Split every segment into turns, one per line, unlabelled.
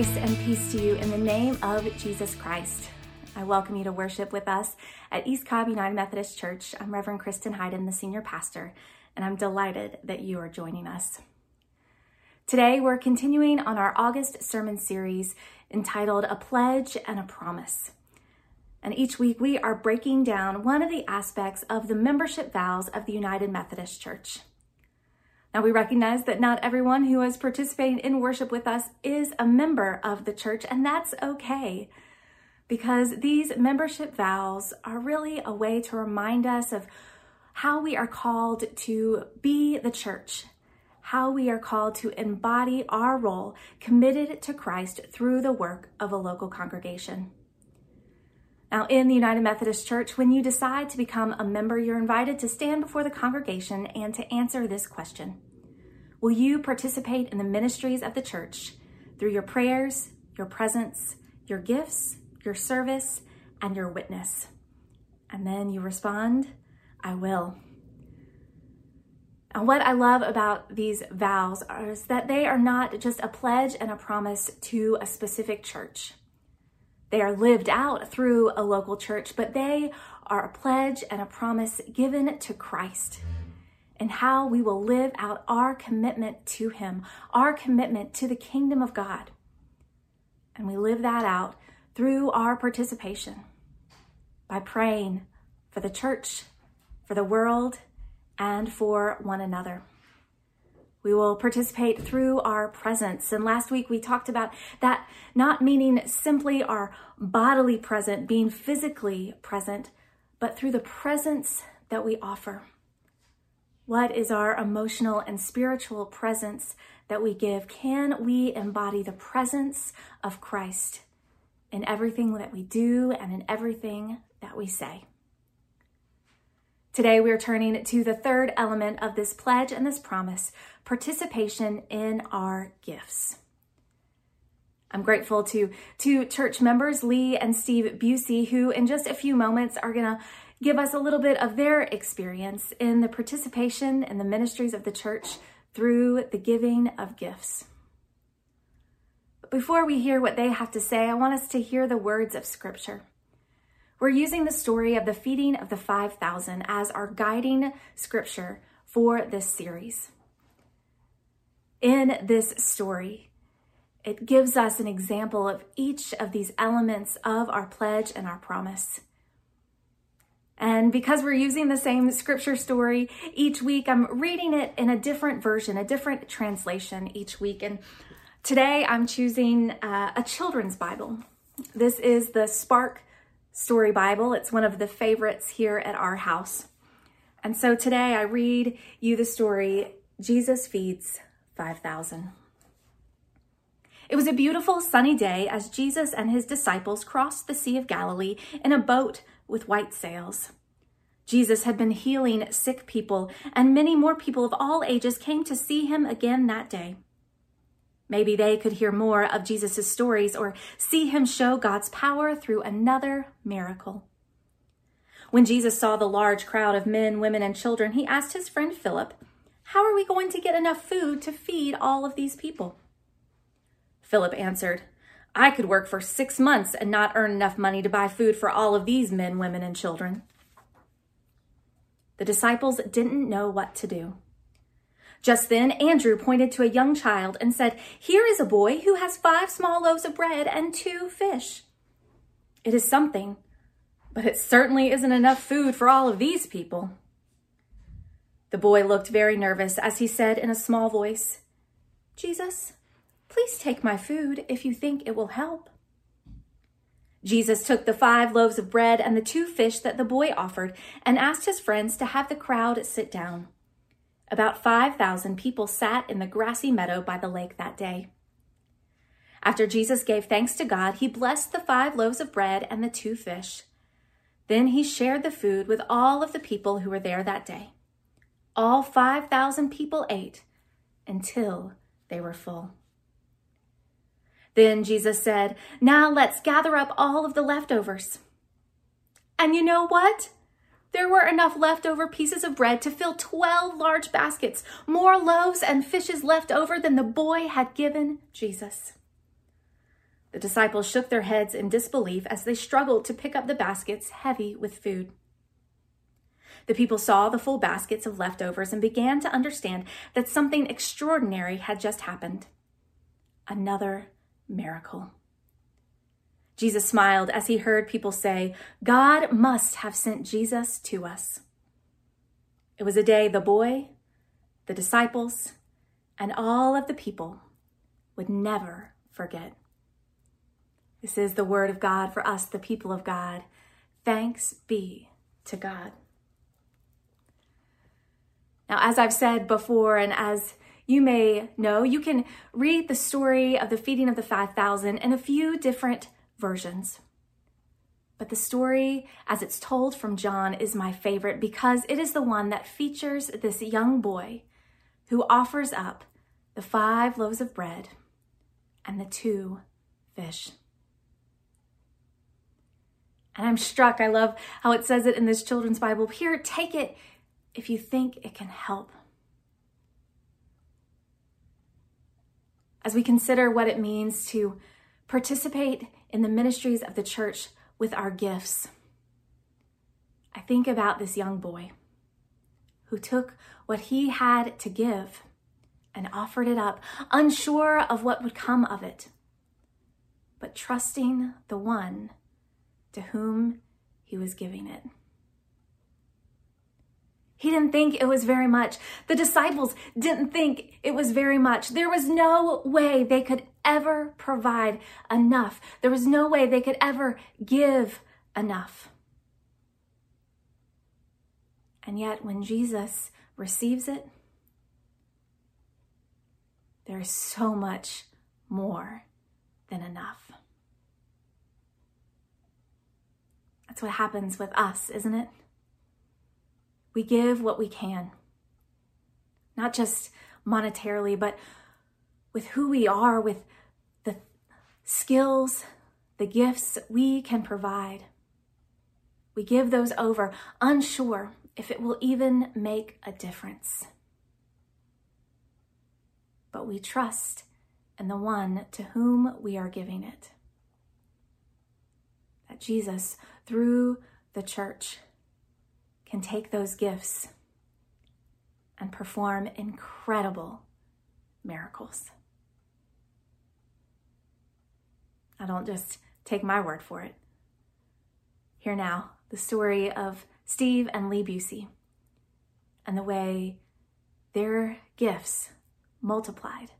Grace and peace to you in the name of Jesus Christ. I welcome you to worship with us at East Cobb United Methodist Church. I'm Reverend Kristen Hayden, the senior pastor, and I'm delighted that you are joining us. Today, we're continuing on our August sermon series entitled A Pledge and a Promise. And each week, we are breaking down one of the aspects of the membership vows of the United Methodist Church. Now, we recognize that not everyone who is participating in worship with us is a member of the church, and that's okay because these membership vows are really a way to remind us of how we are called to be the church, how we are called to embody our role committed to Christ through the work of a local congregation. Now, in the United Methodist Church, when you decide to become a member, you're invited to stand before the congregation and to answer this question Will you participate in the ministries of the church through your prayers, your presence, your gifts, your service, and your witness? And then you respond, I will. And what I love about these vows is that they are not just a pledge and a promise to a specific church. They are lived out through a local church, but they are a pledge and a promise given to Christ and how we will live out our commitment to Him, our commitment to the kingdom of God. And we live that out through our participation by praying for the church, for the world, and for one another. We will participate through our presence. And last week we talked about that not meaning simply our bodily present, being physically present, but through the presence that we offer. What is our emotional and spiritual presence that we give? Can we embody the presence of Christ in everything that we do and in everything that we say? Today, we're turning to the third element of this pledge and this promise participation in our gifts. I'm grateful to two church members, Lee and Steve Busey, who in just a few moments are going to give us a little bit of their experience in the participation in the ministries of the church through the giving of gifts. But before we hear what they have to say, I want us to hear the words of Scripture. We're using the story of the feeding of the 5,000 as our guiding scripture for this series. In this story, it gives us an example of each of these elements of our pledge and our promise. And because we're using the same scripture story each week, I'm reading it in a different version, a different translation each week. And today I'm choosing uh, a children's Bible. This is the Spark Story Bible. It's one of the favorites here at our house. And so today I read you the story Jesus Feeds 5,000. It was a beautiful sunny day as Jesus and his disciples crossed the Sea of Galilee in a boat with white sails. Jesus had been healing sick people, and many more people of all ages came to see him again that day. Maybe they could hear more of Jesus' stories or see him show God's power through another miracle. When Jesus saw the large crowd of men, women, and children, he asked his friend Philip, How are we going to get enough food to feed all of these people? Philip answered, I could work for six months and not earn enough money to buy food for all of these men, women, and children. The disciples didn't know what to do. Just then, Andrew pointed to a young child and said, Here is a boy who has five small loaves of bread and two fish. It is something, but it certainly isn't enough food for all of these people. The boy looked very nervous as he said in a small voice, Jesus, please take my food if you think it will help. Jesus took the five loaves of bread and the two fish that the boy offered and asked his friends to have the crowd sit down. About 5,000 people sat in the grassy meadow by the lake that day. After Jesus gave thanks to God, he blessed the five loaves of bread and the two fish. Then he shared the food with all of the people who were there that day. All 5,000 people ate until they were full. Then Jesus said, Now let's gather up all of the leftovers. And you know what? There were enough leftover pieces of bread to fill 12 large baskets, more loaves and fishes left over than the boy had given Jesus. The disciples shook their heads in disbelief as they struggled to pick up the baskets heavy with food. The people saw the full baskets of leftovers and began to understand that something extraordinary had just happened. Another miracle. Jesus smiled as he heard people say, God must have sent Jesus to us. It was a day the boy, the disciples, and all of the people would never forget. This is the word of God for us, the people of God. Thanks be to God. Now, as I've said before, and as you may know, you can read the story of the feeding of the 5,000 in a few different versions. But the story, as it's told from John, is my favorite because it is the one that features this young boy who offers up the five loaves of bread and the two fish. And I'm struck. I love how it says it in this children's Bible. Here, take it if you think it can help. As we consider what it means to participate in the ministries of the church with our gifts, I think about this young boy who took what he had to give and offered it up, unsure of what would come of it, but trusting the one to whom he was giving it. He didn't think it was very much. The disciples didn't think it was very much. There was no way they could ever provide enough. There was no way they could ever give enough. And yet, when Jesus receives it, there is so much more than enough. That's what happens with us, isn't it? We give what we can, not just monetarily, but with who we are, with the skills, the gifts we can provide. We give those over, unsure if it will even make a difference. But we trust in the one to whom we are giving it. That Jesus, through the church, can take those gifts and perform incredible miracles. I don't just take my word for it. Here now, the story of Steve and Lee Busey and the way their gifts multiplied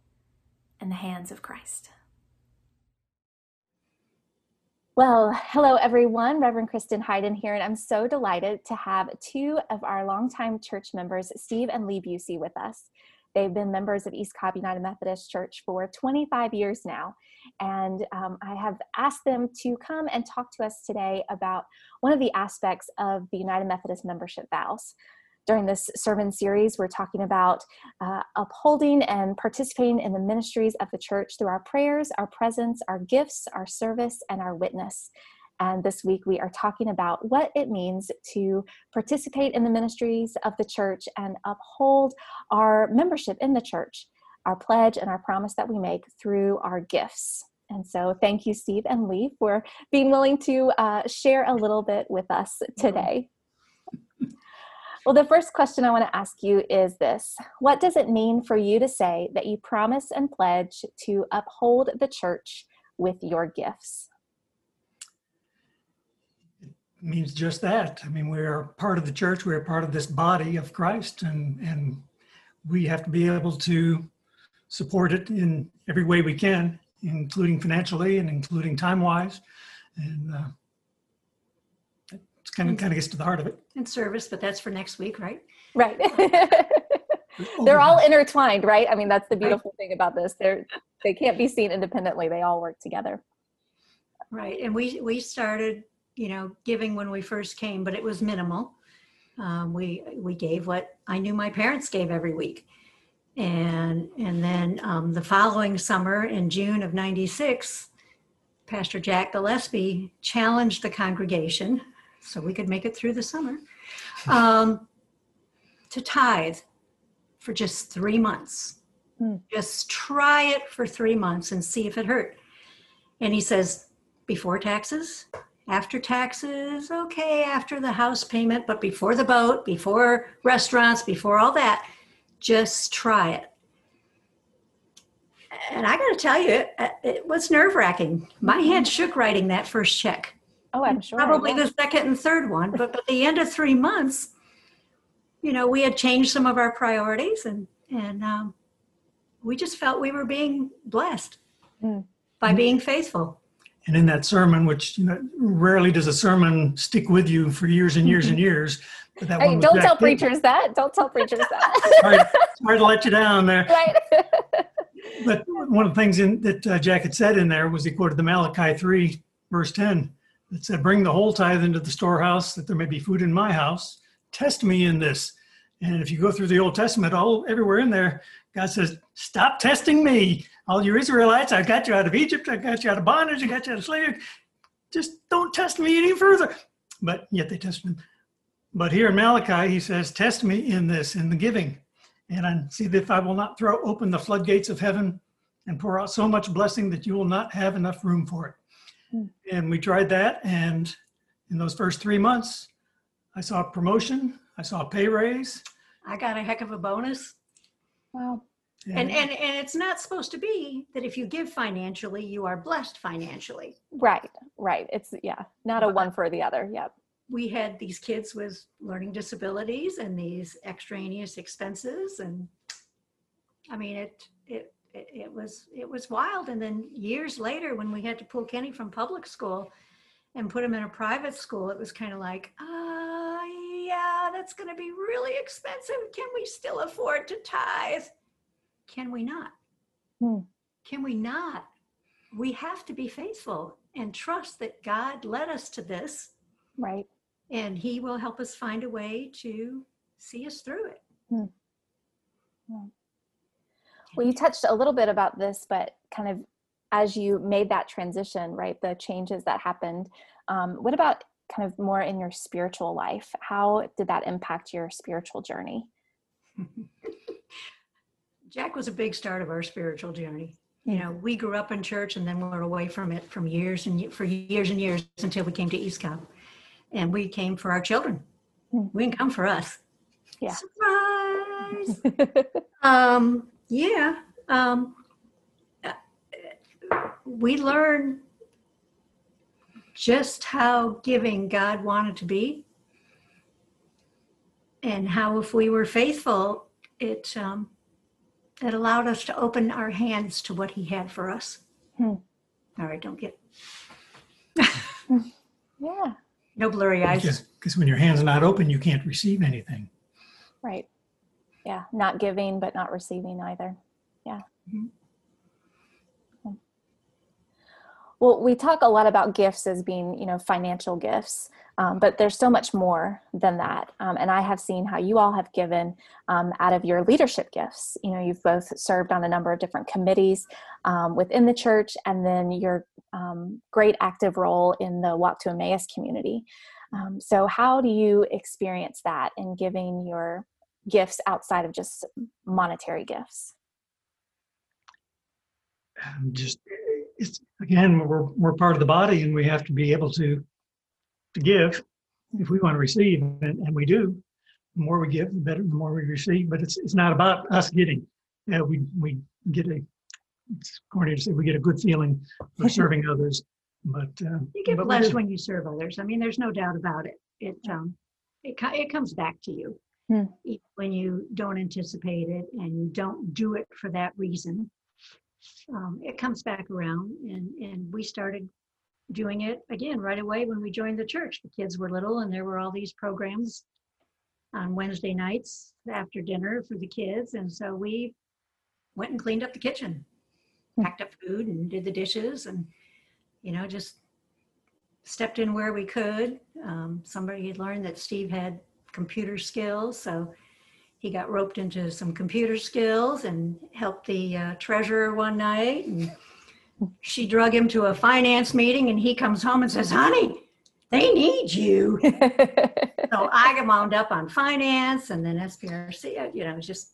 in the hands of Christ. Well, hello everyone. Reverend Kristen Hayden here, and I'm so delighted to have two of our longtime church members, Steve and Lee Busey, with us. They've been members of East Cobb United Methodist Church for 25 years now, and um, I have asked them to come and talk to us today about one of the aspects of the United Methodist membership vows during this sermon series, we're talking about uh, upholding and participating in the ministries of the church through our prayers, our presence, our gifts, our service, and our witness. And this week we are talking about what it means to participate in the ministries of the church and uphold our membership in the church, our pledge and our promise that we make through our gifts. And so, thank you, Steve and Lee, for being willing to uh, share a little bit with us today. Well, the first question I want to ask you is this What does it mean for you to say that you promise and pledge to uphold the church with your gifts?
It means just that. I mean, we are part of the church, we are part of this body of Christ, and, and we have to be able to support it in every way we can, including financially and including time wise. And uh, it's kind of kind of gets to the heart of it.
In service, but that's for next week, right?
Right. They're all intertwined, right? I mean, that's the beautiful right. thing about this. They're they can't be seen independently. They all work together.
Right. And we we started, you know, giving when we first came, but it was minimal. Um, we we gave what I knew my parents gave every week. And and then um, the following summer in June of 96, Pastor Jack Gillespie challenged the congregation so we could make it through the summer, um, to tithe for just three months. Mm. Just try it for three months and see if it hurt. And he says, before taxes, after taxes, okay, after the house payment, but before the boat, before restaurants, before all that, just try it. And I got to tell you, it, it was nerve wracking. My hand shook writing that first check.
Oh, I'm sure.
Probably the second and third one, but by the end of three months, you know, we had changed some of our priorities and, and um, we just felt we were being blessed
Mm.
by being faithful.
And in that sermon, which you know, rarely does a sermon stick with you for years and years and years. But that
Hey,
one
don't tell preachers that. Don't tell preachers that.
Sorry, sorry to let you down there.
right.
But one of the things in, that uh, Jack had said in there was he quoted the Malachi 3, verse 10, that said, Bring the whole tithe into the storehouse, that there may be food in my house. Test me in this. And if you go through the Old Testament, all everywhere in there, God says, Stop testing me. All you Israelites, I got you out of Egypt, I got you out of bondage, I got you out of slavery. Just don't test me any further. But yet they tested him. But here in Malachi, he says, Test me in this, in the giving and I see that if I will not throw open the floodgates of heaven and pour out so much blessing that you will not have enough room for it.
Hmm.
And we tried that, and in those first three months, I saw a promotion, I saw a pay raise,
I got a heck of a bonus.
Wow.
And, and, and it's not supposed to be that if you give financially, you are blessed financially.
Right. Right. It's yeah, not a one for the other. Yep.
we had these kids with learning disabilities and these extraneous expenses and i mean it it it, it was it was wild and then years later when we had to pull kenny from public school and put him in a private school it was kind of like uh yeah that's going to be really expensive can we still afford to tithe can we not
Hmm.
can we not we have to be faithful and trust that god led us to this
Right.
and he will help us find a way to see us through it.
Well, you touched a little bit about this, but kind of as you made that transition, right, the changes that happened, um, what about kind of more in your spiritual life? How did that impact your spiritual journey?
Jack was a big start of our spiritual journey. You know, we grew up in church and then we were away from it from years and for years and years until we came to East Cobb. And we came for our children.
Hmm.
We didn't come for us.
Yeah.
Surprise. um, yeah. Um, we learned just how giving God wanted to be, and how if we were faithful, it um, it allowed us to open our hands to what He had for us.
Hmm.
All right, don't get
yeah.
no blurry eyes.
because because when your hand's are not open, you can't receive anything.
Right. Yeah. Not giving, but not receiving either. Yeah.
Mhm.
Hmm. Well, we talk a lot about gifts as being, you know, financial gifts, um, but there's so much more than that. Um, and I have seen how you all have given um, out of your leadership gifts. You know, you've both served on a number of different committees um, within the church, and then your um, great active role in the Walk to Emmaus community. Um, so, how do you experience that in giving your gifts outside of just monetary gifts?
Just it's again, we're we're part of the body, and we have to be able to to give if we want to receive, and, and we do. The more we give, the better. The more we receive. But it's it's not about us getting. Yeah, we we get a. It's corny to say we get a good feeling for serving others, but uh,
You get
but
blessed when you serve others. I mean, there's no doubt about it. It um, it it comes back to you
Hmm.
when you don't anticipate it and you don't do it for that reason. Um, it comes back around, and and we started doing it again right away when we joined the church. The kids were little, and there were all these programs on Wednesday nights after dinner for the kids, and so we went and cleaned up the kitchen,
Hmm.
packed up food, and did the dishes, and you know just stepped in where we could. Um, somebody had learned that Steve had computer skills, so he got roped into some computer skills and helped the uh, treasurer one night. And she drug him to a finance meeting, and he comes home and says, "Honey, they need you." so I got wound up on finance, and then SPRC. You know, it's just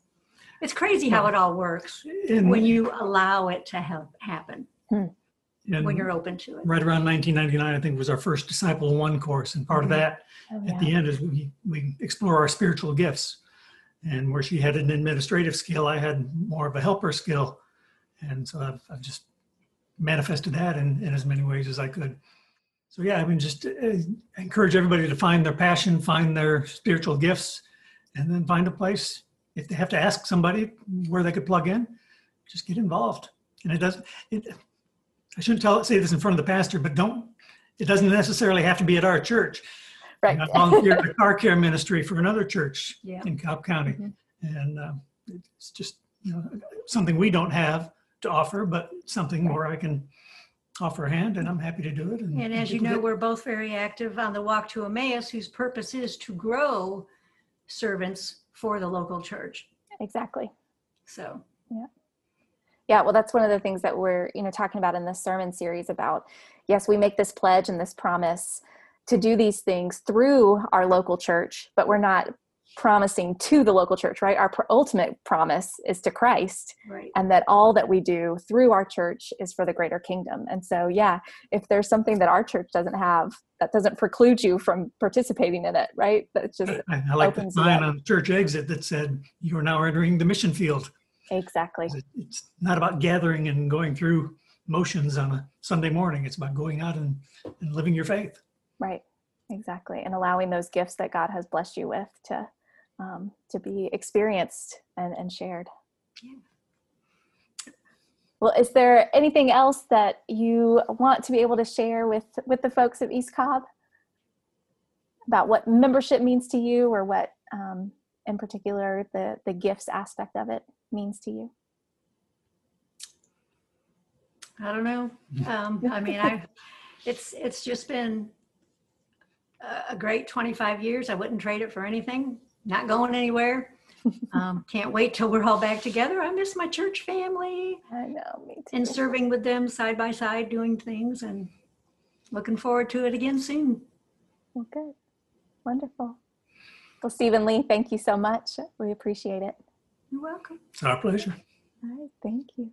it's crazy how it all works
And-
when you allow it to help happen.
And
when you're open to it.
right around 1999, I think was our first Disciple One course, and part of
Mhm.
that
Oh,
at the end is we we explore our spiritual gifts, and where she had an administrative skill, I had more of a helper skill, and so I've, I've just manifested that in, in as many ways as I could. So yeah, I mean, just uh, encourage everybody to find their passion, find their spiritual gifts, and then find a place. If they have to ask somebody where they could plug in, just get involved. And it doesn't. It, I shouldn't tell say this in front of the pastor, but don't. It doesn't necessarily have to be at our church.
Right.
I volunteered at a car care ministry for another church
Yeah.
in Cobb County,
Mhm.
and um, it's just you know something we don't have to offer, but something where I can offer a hand, and I'm happy to do it.
And as you know,
get-
we're both very active on the Walk to Emmaus, whose purpose is to grow servants for the local church.
exactly.
So,
yeah. Yeah, well, that's one of the things that we're, you know, talking about in this sermon series about. Yes, we make this pledge and this promise to do these things through our local church, but we're not promising to the local church, right? Our pr- ultimate promise is to Christ,
right.
and that all that we do through our church is for the greater kingdom. And so, yeah, if there's something that our church doesn't have, that doesn't preclude you from participating in it, right? That's just
I, I like the sign on the church exit that said, "You are now entering the mission field."
exactly.
It's not about gathering and going through motions on a Sunday morning. It's about going out and, and living your faith.
Right, exactly, and allowing those gifts that God has blessed you with to um, to be experienced and, and shared.
Yeah.
Well, is there anything else that you want to be able to share with with the folks of East Cobb about what membership means to you, or what, um, in particular, the the gifts aspect of it means to you?
I don't know. Um, I mean, I, it's, it's just been a, a great 25 years. I wouldn't trade it for anything. Not going anywhere. Um, can't wait till we're all back together. I miss my church family
I know, me too.
and serving with them side by side, doing things and looking forward to it again soon.
Well, good, wonderful. Well, Steve and Lee, thank you so much. We appreciate it.
You're welcome.
It's our pleasure.
All right, thank you.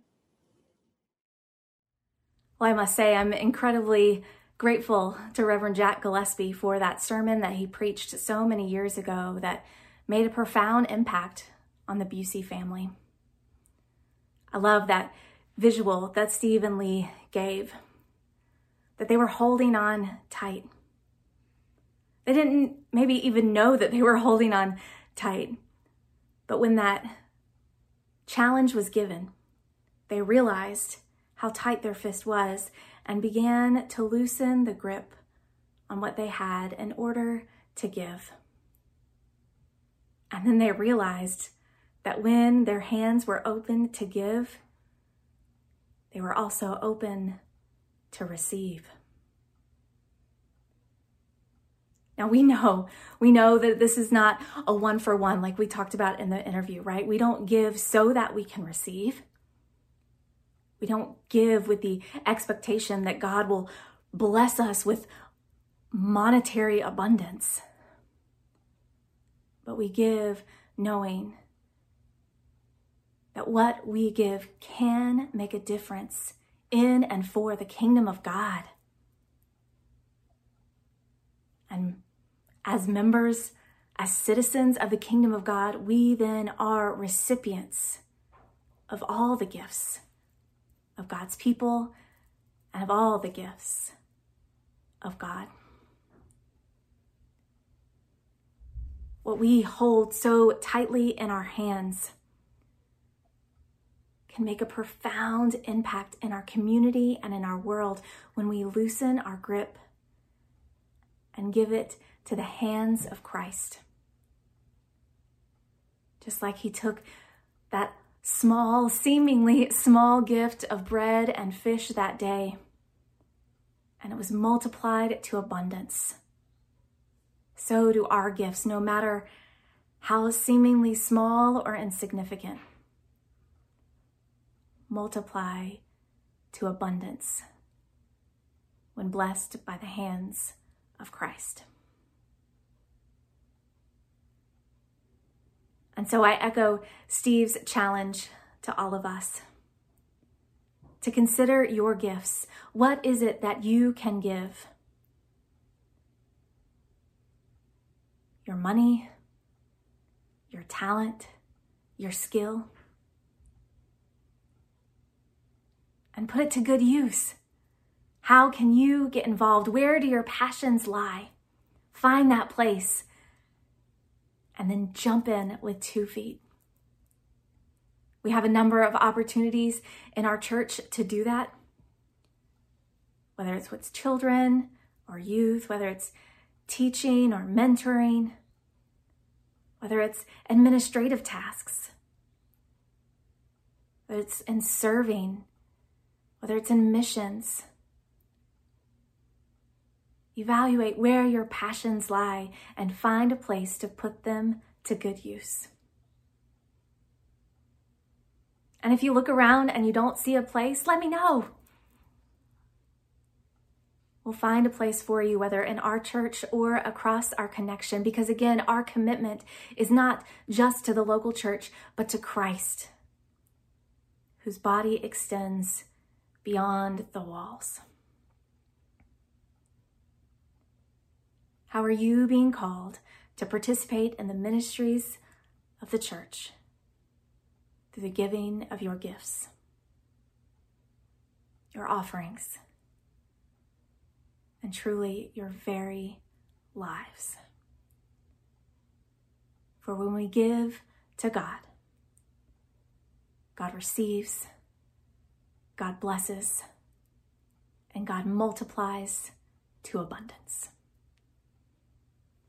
Well, I must say, I'm incredibly grateful to Reverend Jack Gillespie for that sermon that he preached so many years ago that made a profound impact on the Busey family. I love that visual that Steve and Lee gave, that they were holding on tight. They didn't maybe even know that they were holding on tight. But when that challenge was given, they realized how tight their fist was and began to loosen the grip on what they had in order to give. And then they realized that when their hands were open to give, they were also open to receive. Now we know, we know that this is not a one for one like we talked about in the interview, right? We don't give so that we can receive. We don't give with the expectation that God will bless us with monetary abundance. But we give knowing that what we give can make a difference in and for the kingdom of God. And as members, as citizens of the kingdom of God, we then are recipients of all the gifts of God's people and of all the gifts of God. What we hold so tightly in our hands can make a profound impact in our community and in our world when we loosen our grip and give it to the hands of Christ. Just like he took that small, seemingly small gift of bread and fish that day, and it was multiplied to abundance. So do our gifts, no matter how seemingly small or insignificant. Multiply to abundance when blessed by the hands of Christ. And so I echo Steve's challenge to all of us to consider your gifts. What is it that you can give? Your money, your talent, your skill, and put it to good use. How can you get involved? Where do your passions lie? Find that place and then jump in with two feet. We have a number of opportunities in our church to do that, whether it's with children or youth, whether it's teaching or mentoring, whether it's administrative tasks, whether it's in serving, whether it's in missions. Evaluate where your passions lie and find a place to put them to good use. And if you look around and you don't see a place, let me know. We'll find a place for you, whether in our church or across our connection, because again, our commitment is not just to the local church, but to Christ, whose body extends beyond the walls. How are you being called to participate in the ministries of the church through the giving of your gifts, your offerings, and truly your very lives? For when we give to God, God receives, God blesses, and God multiplies to abundance.